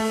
Hey,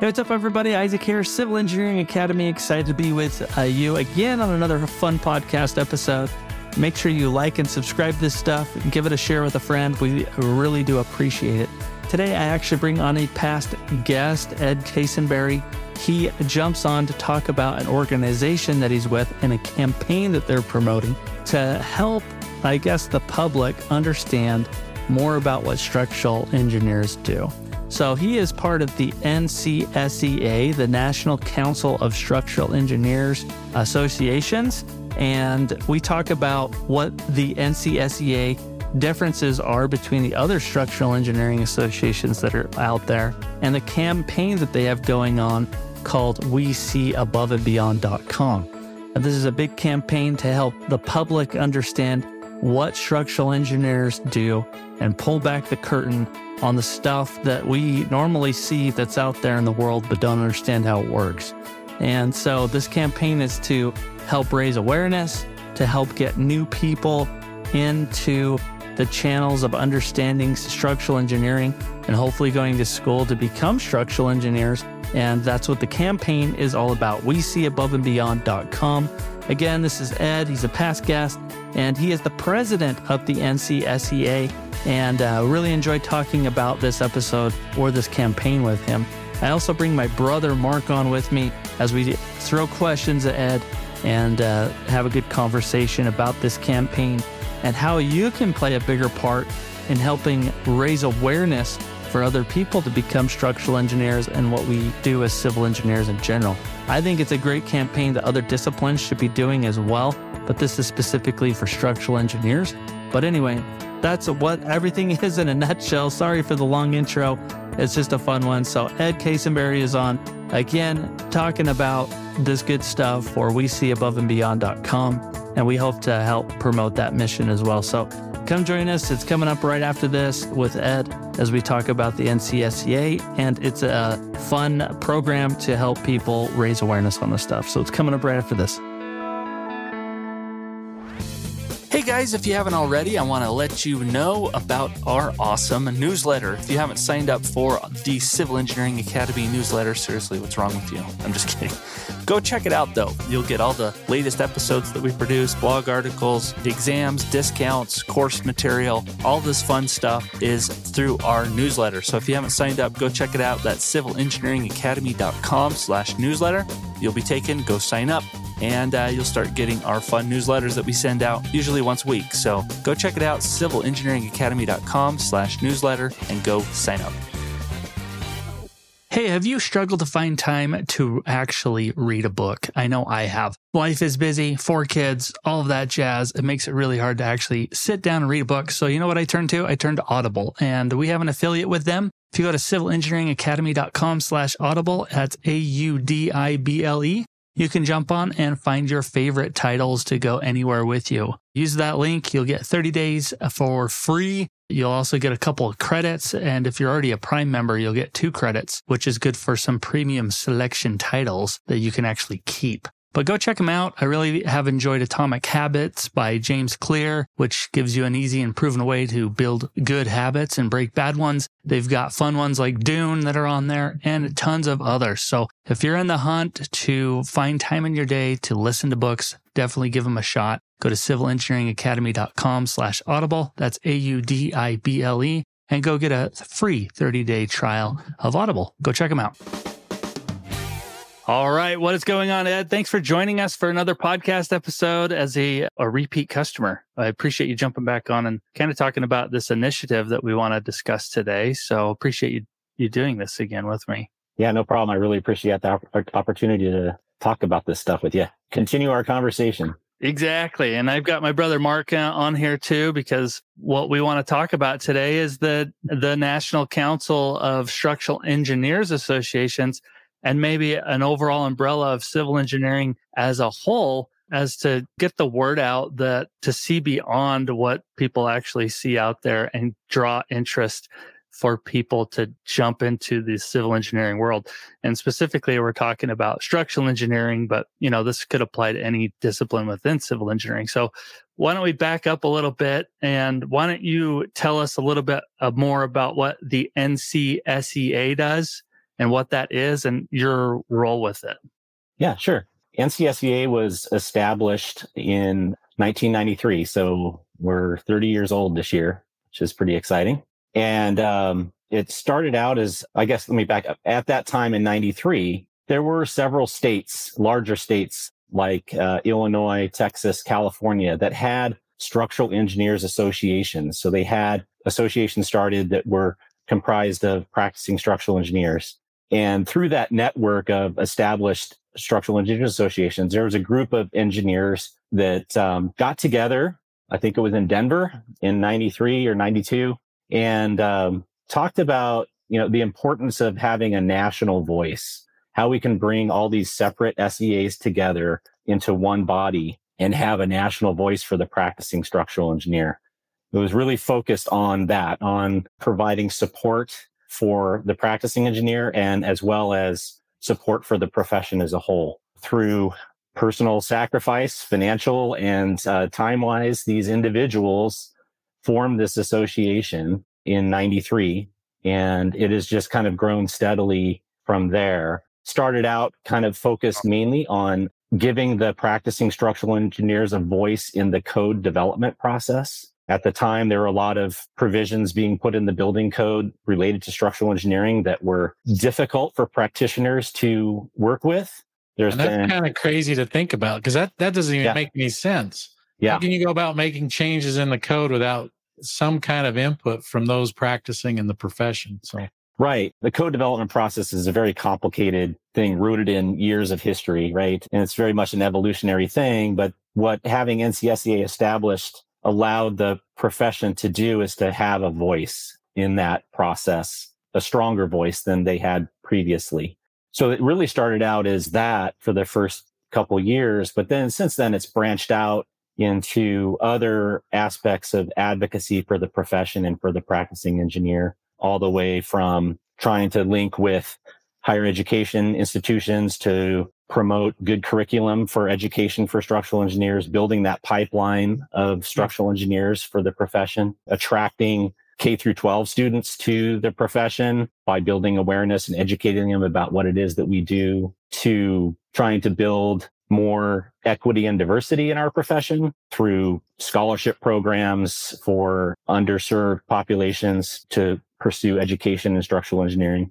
what's up, everybody? Isaac here, Civil Engineering Academy. Excited to be with uh, you again on another fun podcast episode. Make sure you like and subscribe this stuff and give it a share with a friend. We really do appreciate it. Today, I actually bring on a past guest, Ed Quesenberry. He jumps on to talk about an organization that he's with and a campaign that they're promoting to help, I guess, the public understand more about what structural engineers do. So he is part of the NCSEA, the National Council of Structural Engineers Associations. And we talk about what the NCSEA differences are between the other structural engineering associations that are out there and the campaign that they have going on called We See Above and Beyond.com. And this is a big campaign to help the public understand what structural engineers do and pull back the curtain on the stuff that we normally see that's out there in the world but don't understand how it works. And so this campaign is to help raise awareness, to help get new people into the channels of understanding structural engineering and hopefully going to school to become structural engineers. And that's what the campaign is all about. We see above and beyond.com. Again, this is Ed. He's a past guest and he is the president of the NCSEA and uh, really enjoyed talking about this episode or this campaign with him. I also bring my brother Mark on with me as we throw questions at Ed and uh, have a good conversation about this campaign and how you can play a bigger part in helping raise awareness for other people to become structural engineers and what we do as civil engineers in general. I think it's a great campaign that other disciplines should be doing as well, but this is specifically for structural engineers. But anyway, that's what everything is in a nutshell. Sorry for the long intro. It's just a fun one. So Ed Quesenberry is on again talking about this good stuff for we see above and beyond.com. And we hope to help promote that mission as well. So come join us. It's coming up right after this with Ed as we talk about the NCSEA. And it's a fun program to help people raise awareness on this stuff. So it's coming up right after this. Guys, if you haven't already, I want to let you know about our awesome newsletter. If you haven't signed up for the Civil Engineering Academy newsletter, seriously, what's wrong with you? I'm just kidding. Go check it out though. You'll get all the latest episodes that we produce, blog articles, exams, discounts, course material. All this fun stuff is through our newsletter. So if you haven't signed up, go check it out. That's civilengineeringacademy.com slash newsletter. You'll be taken, go sign up and uh, you'll start getting our fun newsletters that we send out usually once a week. So go check it out, civilengineeringacademy.com slash newsletter, and go sign up. Hey, have you struggled to find time to actually read a book? I know I have. Life is busy, four kids, all of that jazz. It makes it really hard to actually sit down and read a book. So you know what I turned to? I turned to Audible and we have an affiliate with them. If you go to civilengineeringacademy.com slash audible, that's A-U-D-I-B-L-E, you can jump on and find your favorite titles to go anywhere with you. Use that link. You'll get 30 days for free. You'll also get a couple of credits. And if you're already a Prime member, you'll get two credits, which is good for some premium selection titles that you can actually keep. But go check them out. I really have enjoyed Atomic Habits by James Clear, which gives you an easy and proven way to build good habits and break bad ones. They've got fun ones like Dune that are on there and tons of others. So if you're in the hunt to find time in your day to listen to books, definitely give them a shot. Go to civilengineeringacademy.com slash audible. That's A-U-D-I-B-L-E and go get a free 30 day trial of Audible. Go check them out. All right. What is going on, Ed? Thanks for joining us for another podcast episode as a, a repeat customer. I appreciate you jumping back on and kind of talking about this initiative that we want to discuss today. So appreciate you, you doing this again with me. Yeah, no problem. I really appreciate the opportunity to talk about this stuff with you. Continue our conversation. Exactly. And I've got my brother Mark uh, on here too, because what we want to talk about today is the, the National Council of Structural Engineers Associations and maybe an overall umbrella of civil engineering as a whole as to get the word out that to see beyond what people actually see out there and draw interest for people to jump into the civil engineering world. And specifically, we're talking about structural engineering, but you know, this could apply to any discipline within civil engineering. So why don't we back up a little bit and why don't you tell us a little bit uh, more about what the NCSEA does and what that is and your role with it? Yeah, sure. NCSEA was established in 1993. So we're 30 years old this year, which is pretty exciting. And um, it started out as, I guess, let me back up. At that time in 93, there were several states, larger states like uh, Illinois, Texas, California, that had structural engineers associations. So they had associations started that were comprised of practicing structural engineers. And through that network of established structural engineers associations, there was a group of engineers that um, got together. I think it was in Denver in 93 or 92 and um, talked about, you know, the importance of having a national voice, how we can bring all these separate SEAs together into one body and have a national voice for the practicing structural engineer. It was really focused on that, on providing support for the practicing engineer and as well as support for the profession as a whole through personal sacrifice, financial and uh, time wise. These individuals formed this association in 93 and it has just kind of grown steadily from there. Started out kind of focused mainly on giving the practicing structural engineers a voice in the code development process. At the time, there were a lot of provisions being put in the building code related to structural engineering that were difficult for practitioners to work with. There's and that's been, kind of crazy to think about because that, that doesn't even yeah. make any sense. Yeah. How can you go about making changes in the code without some kind of input from those practicing in the profession? So Right. The code development process is a very complicated thing rooted in years of history, right? And it's very much an evolutionary thing. But what having NCSEA established allowed the profession to do is to have a voice in that process, a stronger voice than they had previously. So it really started out as that for the first couple years. But then since then, it's branched out into other aspects of advocacy for the profession and for the practicing engineer all the way from trying to link with higher education institutions to promote good curriculum for education for structural engineers, building that pipeline of structural engineers for the profession, attracting K through 12 students to the profession by building awareness and educating them about what it is that we do to trying to build more equity and diversity in our profession through scholarship programs for underserved populations to pursue education in structural engineering.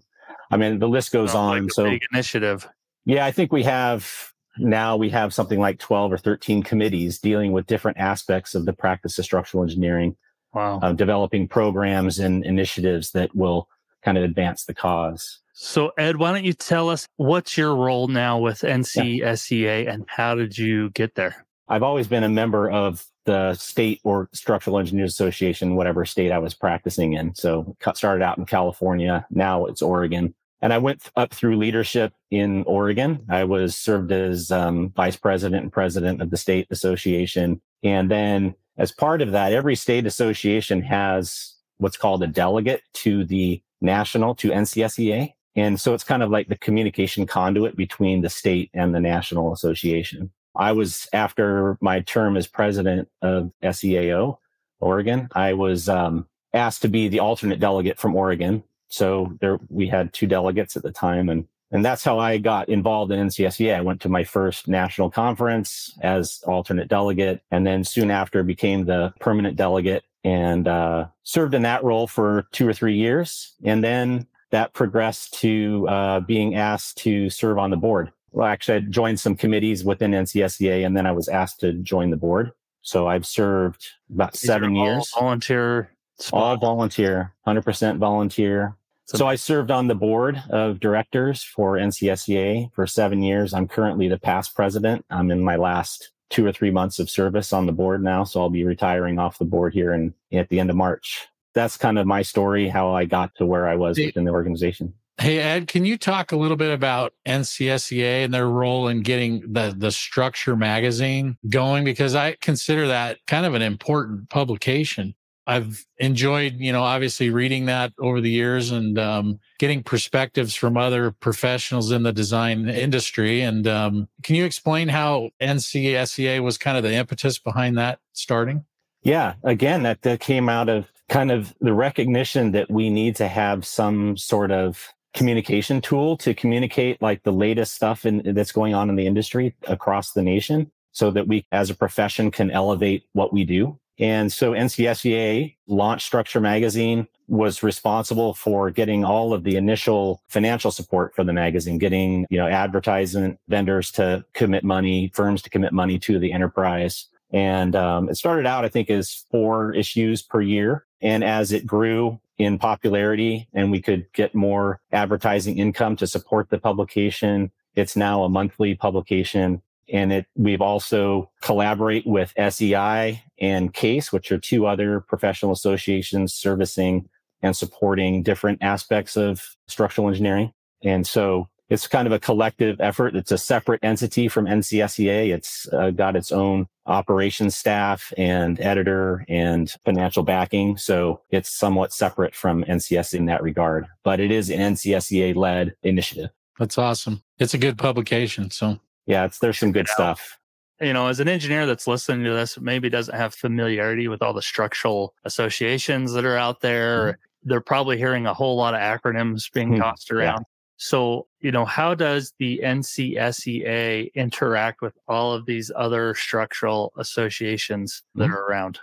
I mean, the list goes on. Like so initiative. Yeah, I think we have now we have something like 12 or 13 committees dealing with different aspects of the practice of structural engineering. Wow. Uh, developing programs and initiatives that will kind of advance the cause. So, Ed, why don't you tell us what's your role now with NCSEA and how did you get there? I've always been a member of the state or structural engineers association, whatever state I was practicing in. So started out in California. Now it's Oregon. And I went up through leadership in Oregon. I was served as um, vice president and president of the state association. And then as part of that, every state association has what's called a delegate to the national, to NCSEA. And so it's kind of like the communication conduit between the state and the national association. I was after my term as president of SEAO, Oregon. I was um, asked to be the alternate delegate from Oregon. So there, we had two delegates at the time, and and that's how I got involved in NCSEA. I went to my first national conference as alternate delegate, and then soon after became the permanent delegate and uh, served in that role for two or three years, and then that progressed to uh, being asked to serve on the board well, actually, I joined some committees within NCSEA and then I was asked to join the board. So I've served about These seven years. volunteer. Spot. All volunteer, 100% volunteer. So, I served on the board of directors for NCSEA for seven years. I'm currently the past president. I'm in my last two or three months of service on the board now. So I'll be retiring off the board here and at the end of March. That's kind of my story, how I got to where I was within the organization. Hey Ed, can you talk a little bit about NCSEA and their role in getting the the Structure magazine going? Because I consider that kind of an important publication. I've enjoyed, you know, obviously reading that over the years and um, getting perspectives from other professionals in the design industry. And um, can you explain how NCSEA was kind of the impetus behind that starting? Yeah, again, that, that came out of kind of the recognition that we need to have some sort of communication tool to communicate like the latest stuff in, that's going on in the industry across the nation so that we as a profession can elevate what we do. And so NCSEA launched Structure Magazine was responsible for getting all of the initial financial support for the magazine, getting, you know, advertisement vendors to commit money, firms to commit money to the enterprise. And um, it started out, I think, as four issues per year. And as it grew in popularity and we could get more advertising income to support the publication, it's now a monthly publication. And it, we've also collaborate with SEI and CASE, which are two other professional associations servicing and supporting different aspects of structural engineering. And so it's kind of a collective effort. It's a separate entity from NCSEA. It's uh, got its own operations staff and editor and financial backing. So it's somewhat separate from NCS in that regard, but it is an NCSEA led initiative. That's awesome. It's a good publication. So yeah, it's, there's some good stuff. You know, as an engineer that's listening to this, maybe doesn't have familiarity with all the structural associations that are out there. Mm-hmm. They're probably hearing a whole lot of acronyms being mm-hmm. tossed around. Yeah. So, you know, how does the NCSEA interact with all of these other structural associations that mm-hmm. are around?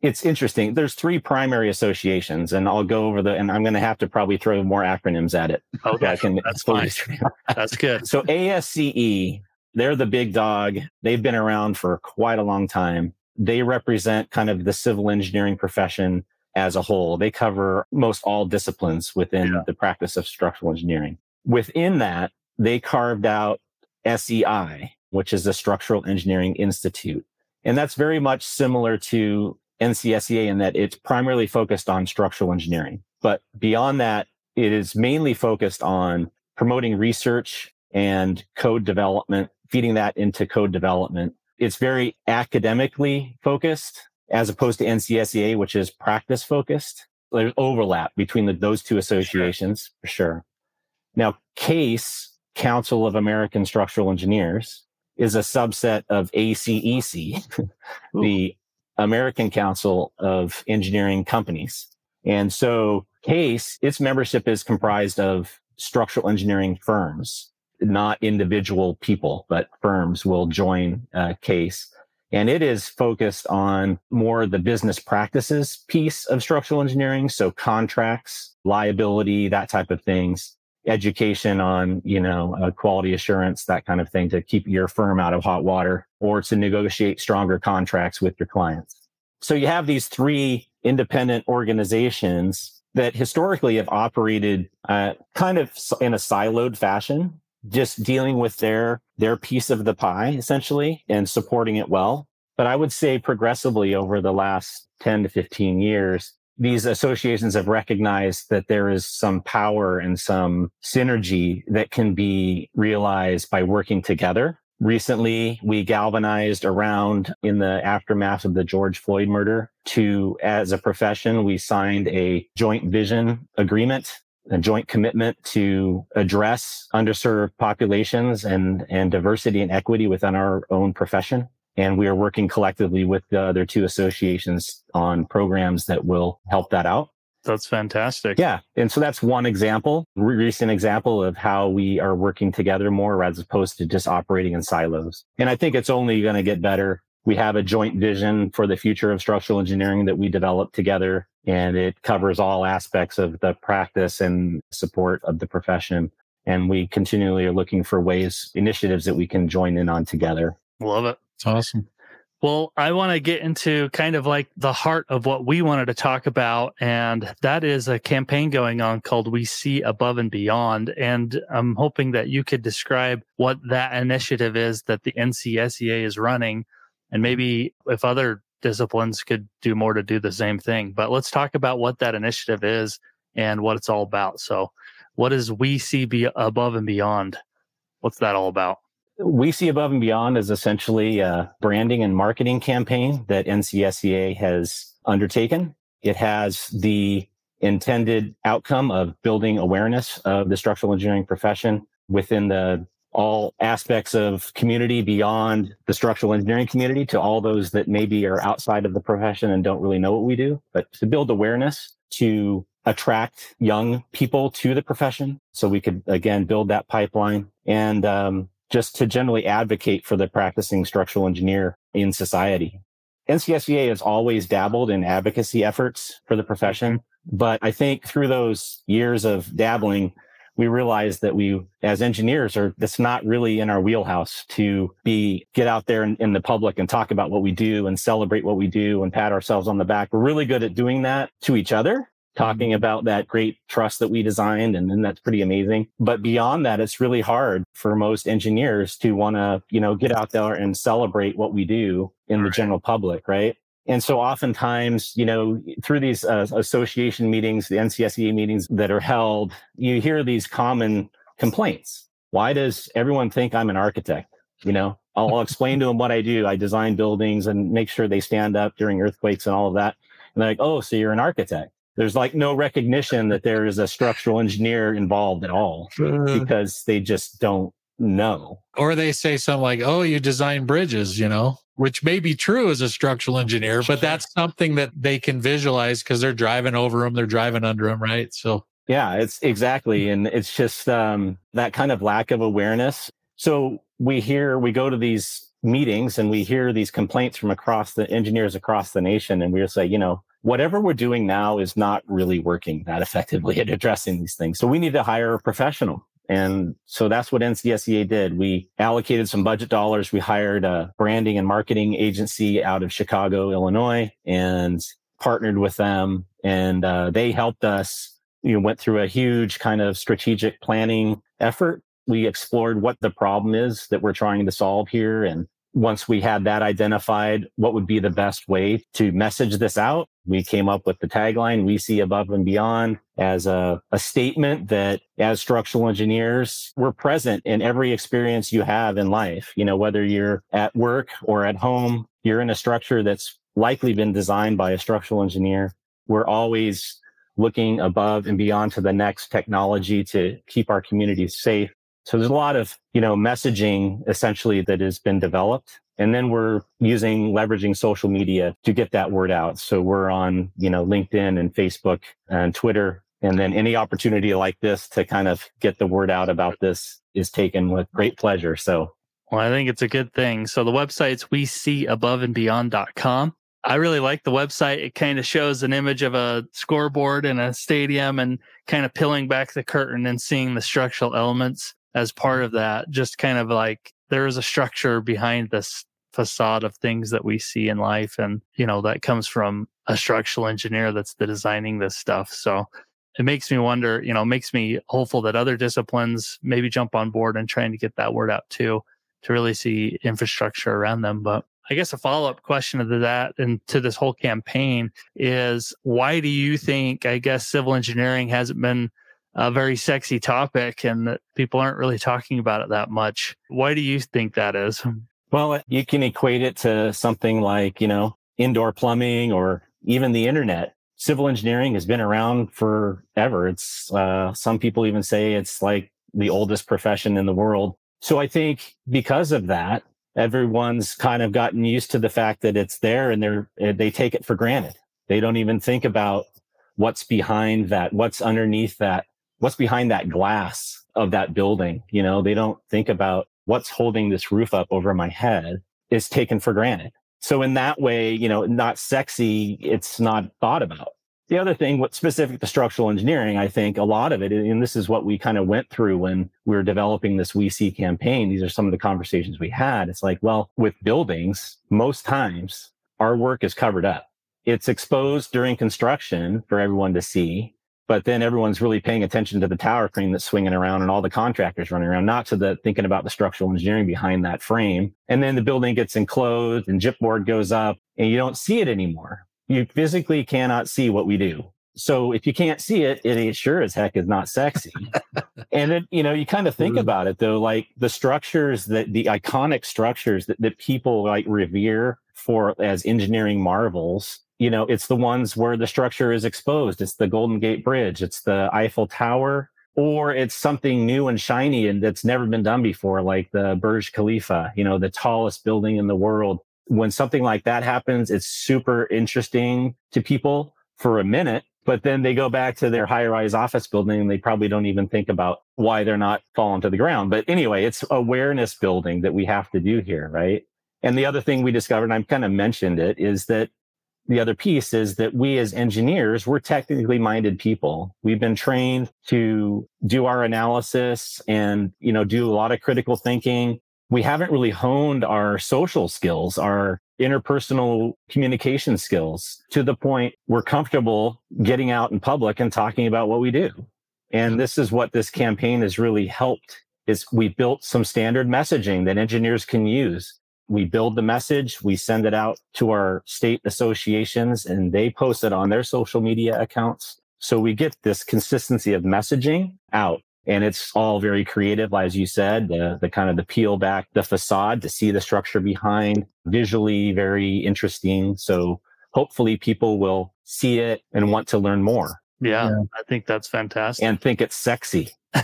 It's interesting. There's three primary associations, and I'll go over the, and I'm going to have to probably throw more acronyms at it. Okay, can, that's fine. that's good. So ASCE, they're the big dog. They've been around for quite a long time. They represent kind of the civil engineering profession as a whole. They cover most all disciplines within yeah. the practice of structural engineering. Within that, they carved out SEI, which is the Structural Engineering Institute. And that's very much similar to NCSEA in that it's primarily focused on structural engineering. But beyond that, it is mainly focused on promoting research and code development, feeding that into code development. It's very academically focused as opposed to NCSEA, which is practice focused. There's overlap between the, those two associations for sure. Now, CASE, Council of American Structural Engineers, is a subset of ACEC, the American Council of Engineering Companies. And so CASE, its membership is comprised of structural engineering firms, not individual people, but firms will join uh, CASE. And it is focused on more the business practices piece of structural engineering. So contracts, liability, that type of things education on, you know, uh, quality assurance, that kind of thing to keep your firm out of hot water or to negotiate stronger contracts with your clients. So you have these three independent organizations that historically have operated uh, kind of in a siloed fashion, just dealing with their their piece of the pie essentially and supporting it well. But I would say progressively over the last 10 to 15 years, these associations have recognized that there is some power and some synergy that can be realized by working together. Recently, we galvanized around in the aftermath of the George Floyd murder to, as a profession, we signed a joint vision agreement, a joint commitment to address underserved populations and, and diversity and equity within our own profession. And we are working collectively with the other two associations on programs that will help that out. That's fantastic. Yeah. And so that's one example, recent example of how we are working together more as opposed to just operating in silos. And I think it's only going to get better. We have a joint vision for the future of structural engineering that we developed together and it covers all aspects of the practice and support of the profession. And we continually are looking for ways, initiatives that we can join in on together. Love it. It's awesome. Well, I want to get into kind of like the heart of what we wanted to talk about. And that is a campaign going on called We See Above and Beyond. And I'm hoping that you could describe what that initiative is that the NCSEA is running. And maybe if other disciplines could do more to do the same thing. But let's talk about what that initiative is and what it's all about. So, what is We See Be Above and Beyond? What's that all about? We See Above and Beyond is essentially a branding and marketing campaign that NCSEA has undertaken. It has the intended outcome of building awareness of the structural engineering profession within the all aspects of community beyond the structural engineering community to all those that maybe are outside of the profession and don't really know what we do, but to build awareness to attract young people to the profession. So we could again build that pipeline and um, just to generally advocate for the practicing structural engineer in society. NCSEA has always dabbled in advocacy efforts for the profession, but I think through those years of dabbling, we realized that we, as engineers, are that's not really in our wheelhouse to be get out there in, in, the public and talk about what we do and celebrate what we do and pat ourselves on the back. We're really good at doing that to each other talking mm-hmm. about that great trust that we designed and, and that's pretty amazing but beyond that it's really hard for most engineers to want to you know get out there and celebrate what we do in the general public right and so oftentimes you know through these uh, association meetings the ncsea meetings that are held you hear these common complaints. Why does everyone think i'm an architect? You know I'll, I'll explain to them what i do. I design buildings and make sure they stand up during earthquakes and all of that. And they're like oh so you're an architect. There's like no recognition that there is a structural engineer involved at all uh. because they just don't know. Or they say something like, oh, you design bridges, you know, which may be true as a structural engineer, but that's something that they can visualize because they're driving over them, they're driving under them, right? So, yeah, it's exactly. And it's just um, that kind of lack of awareness. So we hear, we go to these meetings and we hear these complaints from across the engineers across the nation. And we say, you know, whatever we're doing now is not really working that effectively at addressing these things. So we need to hire a professional. And so that's what NCSEA did. We allocated some budget dollars. We hired a branding and marketing agency out of Chicago, Illinois, and partnered with them. And uh, they helped us, you know, went through a huge kind of strategic planning effort. We explored what the problem is that we're trying to solve here and once we had that identified, what would be the best way to message this out? We came up with the tagline, we see above and beyond as a, a statement that as structural engineers, we're present in every experience you have in life. You know, whether you're at work or at home, you're in a structure that's likely been designed by a structural engineer. We're always looking above and beyond to the next technology to keep our communities safe so there's a lot of, you know, messaging essentially that has been developed. And then we're using leveraging social media to get that word out. So we're on, you know, LinkedIn and Facebook and Twitter. And then any opportunity like this to kind of get the word out about this is taken with great pleasure. So well, I think it's a good thing. So the website's we see above and beyond.com. I really like the website. It kind of shows an image of a scoreboard in a stadium and kind of peeling back the curtain and seeing the structural elements as part of that, just kind of like there is a structure behind this facade of things that we see in life. And, you know, that comes from a structural engineer that's the designing this stuff. So it makes me wonder, you know, makes me hopeful that other disciplines maybe jump on board and trying to get that word out too, to really see infrastructure around them. But I guess a follow up question to that and to this whole campaign is why do you think, I guess, civil engineering hasn't been a very sexy topic and that people aren't really talking about it that much. Why do you think that is? Well, you can equate it to something like, you know, indoor plumbing or even the internet. Civil engineering has been around forever. It's, uh, some people even say it's like the oldest profession in the world. So I think because of that, everyone's kind of gotten used to the fact that it's there and they're, they take it for granted. They don't even think about what's behind that, what's underneath that what's behind that glass of that building. You know, they don't think about what's holding this roof up over my head is taken for granted. So in that way, you know, not sexy, it's not thought about. The other thing, what's specific to structural engineering, I think a lot of it, and this is what we kind of went through when we were developing this We See campaign. These are some of the conversations we had. It's like, well, with buildings, most times our work is covered up. It's exposed during construction for everyone to see but then everyone's really paying attention to the tower crane that's swinging around and all the contractors running around, not to the thinking about the structural engineering behind that frame. And then the building gets enclosed and gypboard goes up and you don't see it anymore. You physically cannot see what we do. So if you can't see it, it sure as heck is not sexy. and then, you know, you kind of think mm. about it though, like the structures that the iconic structures that, that people like revere for as engineering marvels you know, it's the ones where the structure is exposed. It's the Golden Gate Bridge, it's the Eiffel Tower, or it's something new and shiny and that's never been done before, like the Burj Khalifa, you know, the tallest building in the world. When something like that happens, it's super interesting to people for a minute, but then they go back to their high rise office building and they probably don't even think about why they're not falling to the ground. But anyway, it's awareness building that we have to do here, right? And the other thing we discovered, I've kind of mentioned it, is that the other piece is that we as engineers, we're technically minded people. We've been trained to do our analysis and, you know, do a lot of critical thinking. We haven't really honed our social skills, our interpersonal communication skills to the point we're comfortable getting out in public and talking about what we do. And this is what this campaign has really helped is we built some standard messaging that engineers can use we build the message, we send it out to our state associations, and they post it on their social media accounts. So we get this consistency of messaging out. And it's all very creative, as you said, the, the kind of the peel back the facade to see the structure behind, visually very interesting. So hopefully people will see it and want to learn more. Yeah, yeah. I think that's fantastic. And think it's sexy.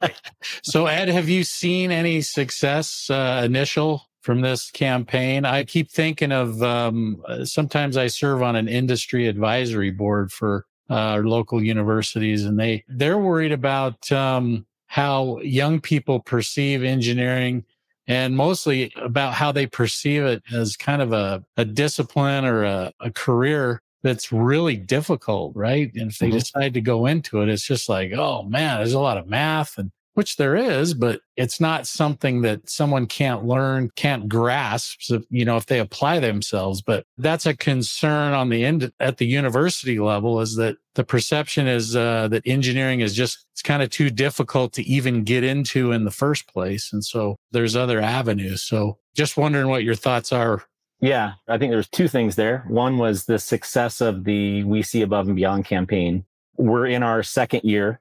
so Ed, have you seen any success uh, initial from this campaign. I keep thinking of um, sometimes I serve on an industry advisory board for uh, local universities, and they they're worried about um, how young people perceive engineering, and mostly about how they perceive it as kind of a, a discipline or a, a career that's really difficult, right? And if they mm-hmm. decide to go into it, it's just like, oh man, there's a lot of math and which there is, but it's not something that someone can't learn, can't grasp, you know, if they apply themselves. But that's a concern on the end at the university level is that the perception is uh, that engineering is just, it's kind of too difficult to even get into in the first place. And so there's other avenues. So just wondering what your thoughts are yeah, I think there's two things there. One was the success of the We See Above and Beyond campaign. We're in our second year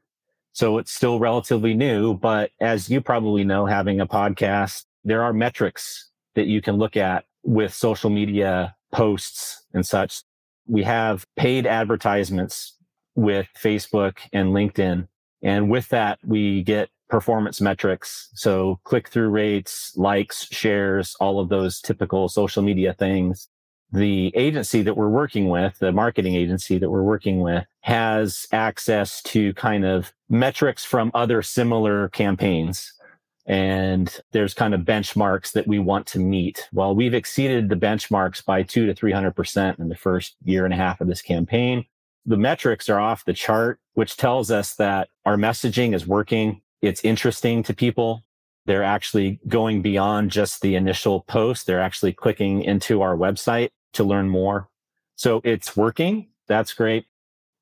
so it's still relatively new, but as you probably know, having a podcast, there are metrics that you can look at with social media posts and such. We have paid advertisements with Facebook and LinkedIn. And with that, we get performance metrics. So click through rates, likes, shares, all of those typical social media things the agency that we're working with, the marketing agency that we're working with, has access to kind of metrics from other similar campaigns. And there's kind of benchmarks that we want to meet. Well, we've exceeded the benchmarks by two to 300% in the first year and a half of this campaign. The metrics are off the chart, which tells us that our messaging is working. It's interesting to people. They're actually going beyond just the initial post. They're actually clicking into our website to learn more. So it's working. That's great.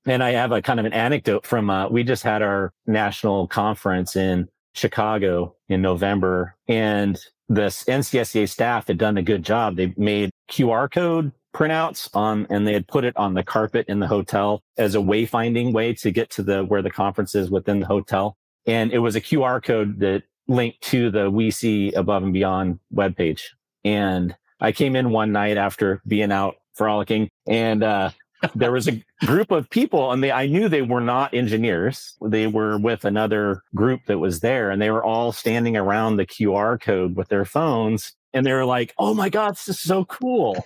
And I have a kind of an anecdote from, uh, we just had our national conference in Chicago in November and this NCSEA staff had done a good job. They made QR code printouts on, and they had put it on the carpet in the hotel as a wayfinding way to get to the, where the conference is within the hotel. And it was a QR code that linked to the We See Above and Beyond webpage. And I came in one night after being out frolicking and, uh, there was a group of people and they, I knew they were not engineers. They were with another group that was there and they were all standing around the QR code with their phones. And they were like, Oh my God, this is so cool.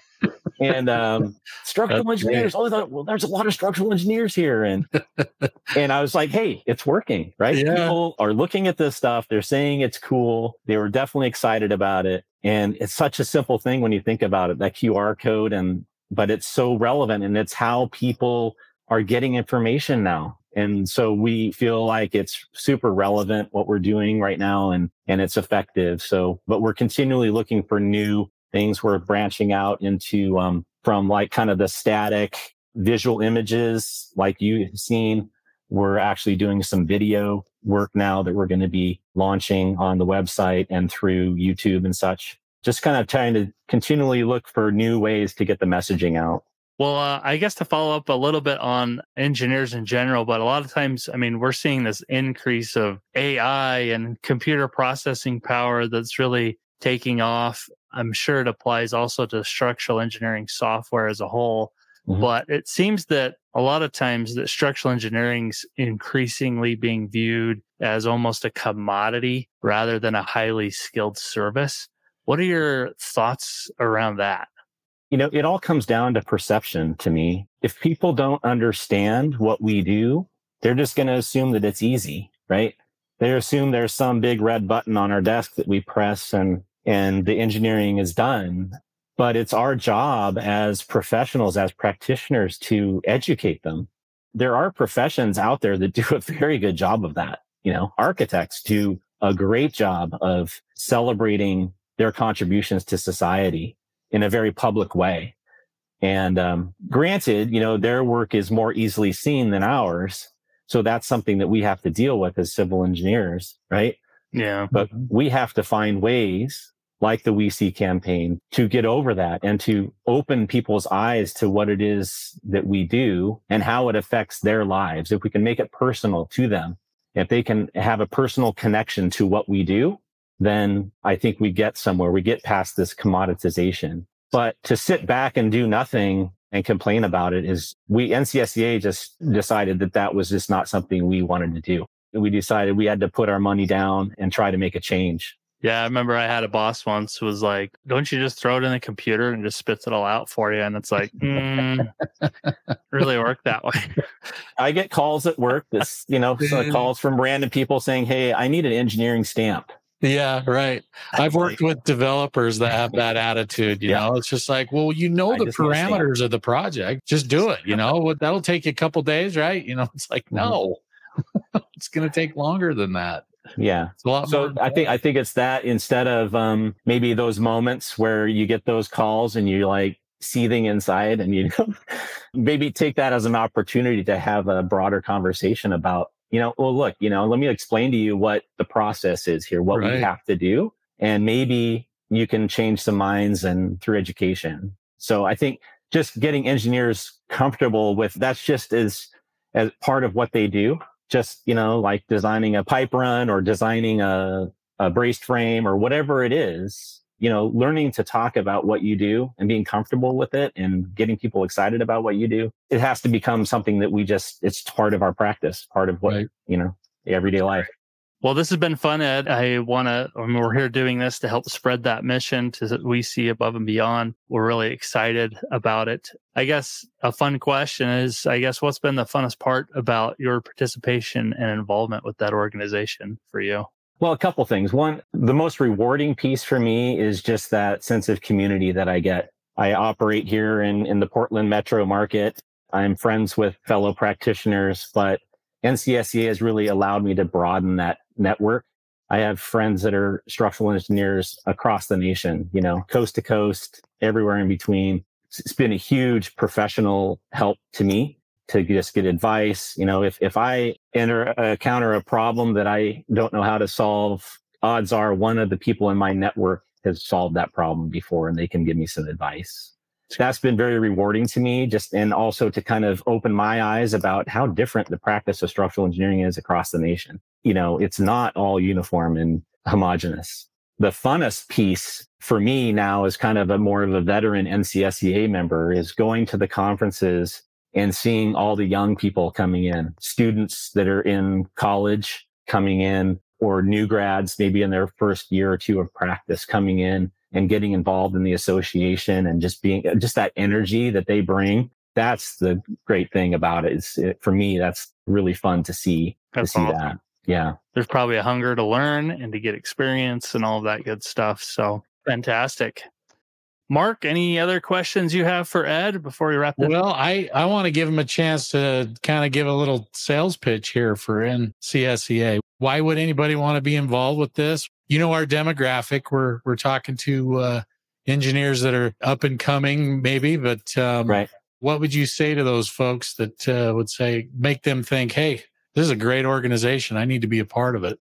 And um, structural That's engineers. Great. Thought, well, there's a lot of structural engineers here, and and I was like, hey, it's working, right? Yeah. People are looking at this stuff. They're saying it's cool. They were definitely excited about it, and it's such a simple thing when you think about it. That QR code, and but it's so relevant, and it's how people are getting information now. And so we feel like it's super relevant what we're doing right now and, and it's effective. So, but we're continually looking for new things we're branching out into um, from like kind of the static visual images like you've seen. We're actually doing some video work now that we're going to be launching on the website and through youtube and such. Just kind of trying to continually look for new ways to get the messaging out. Well, uh, I guess to follow up a little bit on engineers in general, but a lot of times, I mean, we're seeing this increase of AI and computer processing power that's really taking off. I'm sure it applies also to structural engineering software as a whole. Mm-hmm. But it seems that a lot of times that structural engineering's increasingly being viewed as almost a commodity rather than a highly skilled service. What are your thoughts around that? You know, it all comes down to perception to me. If people don't understand what we do, they're just going to assume that it's easy, right? They assume there's some big red button on our desk that we press and and the engineering is done. But it's our job as professionals, as practitioners to educate them. There are professions out there that do a very good job of that. You know, architects do a great job of celebrating their contributions to society in a very public way. And um, granted, you know, their work is more easily seen than ours. So that's something that we have to deal with as civil engineers, right? Yeah. But we have to find ways like the We See campaign to get over that and to open people's eyes to what it is that we do and how it affects their lives. If we can make it personal to them, if they can have a personal connection to what we do, then I think we get somewhere. We get past this commoditization. But to sit back and do nothing and complain about it is we NCSEA just decided that that was just not something we wanted to do. We decided we had to put our money down and try to make a change. Yeah, I remember I had a boss once who was like, "Don't you just throw it in the computer and just spits it all out for you?" And it's like, mm, really work that way. I get calls at work. This, you know, so calls from random people saying, "Hey, I need an engineering stamp." Yeah, right. I've worked with developers that have that attitude. You yeah. know, it's just like, well, you know, the parameters of the project, just do it. You know, that'll take you a couple days, right? You know, it's like, mm-hmm. no, it's going to take longer than that. Yeah. so I think I think it's that instead of um, maybe those moments where you get those calls and you're like seething inside and you know maybe take that as an opportunity to have a broader conversation about you know, well, look, you know, let me explain to you what the process is here, what right. we have to do. And maybe you can change some minds and through education. So I think just getting engineers comfortable with that's just as, as part of what they do. Just, you know, like designing a pipe run or designing a, a braced frame or whatever it is you know, learning to talk about what you do and being comfortable with it and getting people excited about what you do, it has to become something that we just, it's part of our practice, part of what, right. you know, everyday life. Well, this has been fun, Ed. I want to, I mean, we're here doing this to help spread that mission to we see above and beyond. We're really excited about it. I guess a fun question is, I guess, what's been the funnest part about your participation and involvement with that organization for you? Well, a couple things. One, the most rewarding piece for me is just that sense of community that I get. I operate here in, in the Portland metro market. I'm friends with fellow practitioners, but NCSEA has really allowed me to broaden that network. I have friends that are structural engineers across the nation, you know, coast to coast, everywhere in between. It's been a huge professional help to me to just get advice. You know, if, if I enter, uh, encounter a problem that I don't know how to solve, odds are one of the people in my network has solved that problem before and they can give me some advice. That's been very rewarding to me, just and also to kind of open my eyes about how different the practice of structural engineering is across the nation. You know, it's not all uniform and homogenous. The funnest piece for me now is kind of a more of a veteran NCSEA member is going to the conferences and seeing all the young people coming in, students that are in college coming in or new grads, maybe in their first year or two of practice coming in and getting involved in the association and just being uh, just that energy that they bring. That's the great thing about it. Is it, for me, that's really fun to see, that's to see awesome. that. Yeah. There's probably a hunger to learn and to get experience and all of that good stuff. So fantastic. Mark, any other questions you have for Ed before we wrap this? Well, I, I want to give him a chance to kind of give a little sales pitch here for NCSEA. Why would anybody want to be involved with this? You know, our demographic, we're, we're talking to uh, engineers that are up and coming, maybe, but um, right. what would you say to those folks that uh, would say, make them think, hey, this is a great organization. I need to be a part of it.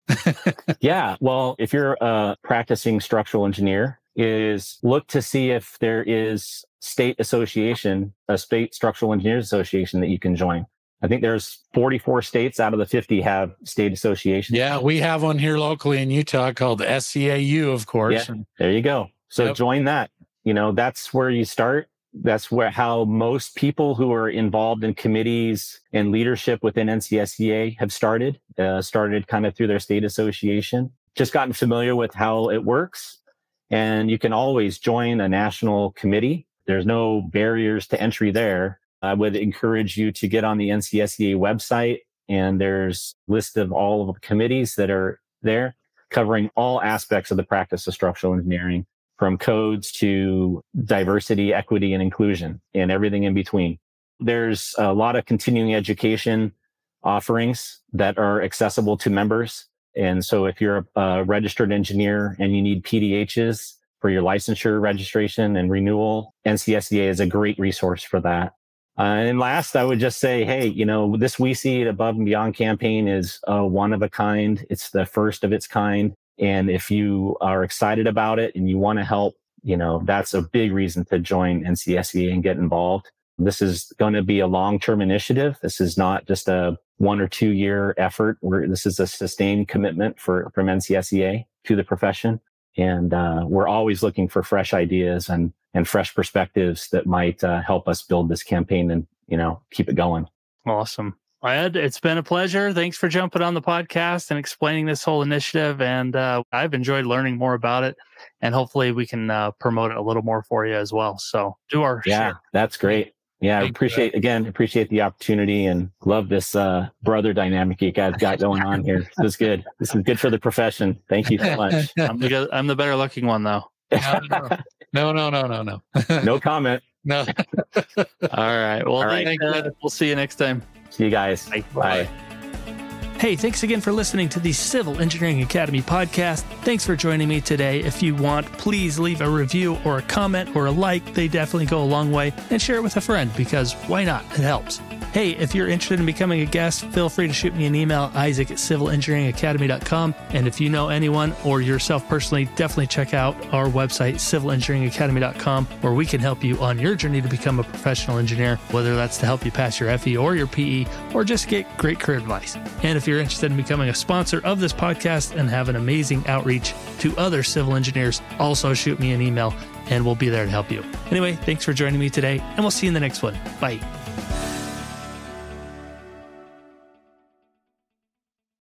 yeah. Well, if you're a practicing structural engineer, is look to see if there is state association, a state structural engineers association that you can join. I think there's 44 states out of the 50 have state associations. Yeah, we have one here locally in Utah called SEAU, of course. Yeah, there you go. So yep. join that. You know, that's where you start. that's where how most people who are involved in committees and leadership within NCSEA have started, uh, started kind of through their state association, just gotten familiar with how it works. And you can always join a national committee. There's no barriers to entry there. I would encourage you to get on the NCSEA website and there's a list of all of the committees that are there covering all aspects of the practice of structural engineering from codes to diversity, equity, and inclusion and everything in between. There's a lot of continuing education offerings that are accessible to members. And so if you're a, registered engineer and you need PDHs for your licensure registration and renewal, NCSEA is a great resource for that. Uh, and last, I would just say, hey, you know, this We See It Above and Beyond campaign is uh, one of a kind. It's the first of its kind. And if you are excited about it and you want to help, you know, that's a big reason to join NCSEA and get involved. This is going to be a long-term initiative. This is not just a one or two year effort. We're, this is a sustained commitment for, from NCSEA to the profession. And uh, we're always looking for fresh ideas and and fresh perspectives that might uh, help us build this campaign and you know keep it going. Awesome. Ed, it's been a pleasure. Thanks for jumping on the podcast and explaining this whole initiative. And uh, I've enjoyed learning more about it. And hopefully we can uh, promote it a little more for you as well. So do our yeah, share. that's great. Yeah, I appreciate again, appreciate the opportunity and love this uh, brother dynamic you guys got going on here. This is good. This is good for the profession. Thank you so much. I'm the, I'm the better looking one though. No, no, no, no, no. no comment. No. All right. Well, All right. thank you. we'll see you next time. See you guys. Bye. Bye. Hey, thanks again for listening to the Civil Engineering Academy podcast. Thanks for joining me today. If you want, please leave a review or a comment or a like. They definitely go a long way. And share it with a friend because why not? It helps. Hey, if you're interested in becoming a guest, feel free to shoot me an email, isaac at civilengineeringacademy.com. And if you know anyone or yourself personally, definitely check out our website, civilengineeringacademy.com, where we can help you on your journey to become a professional engineer, whether that's to help you pass your FE or your PE, or just get great career advice. And if you're interested in becoming a sponsor of this podcast and have an amazing outreach to other civil engineers, also shoot me an email and we'll be there to help you. Anyway, thanks for joining me today, and we'll see you in the next one. Bye.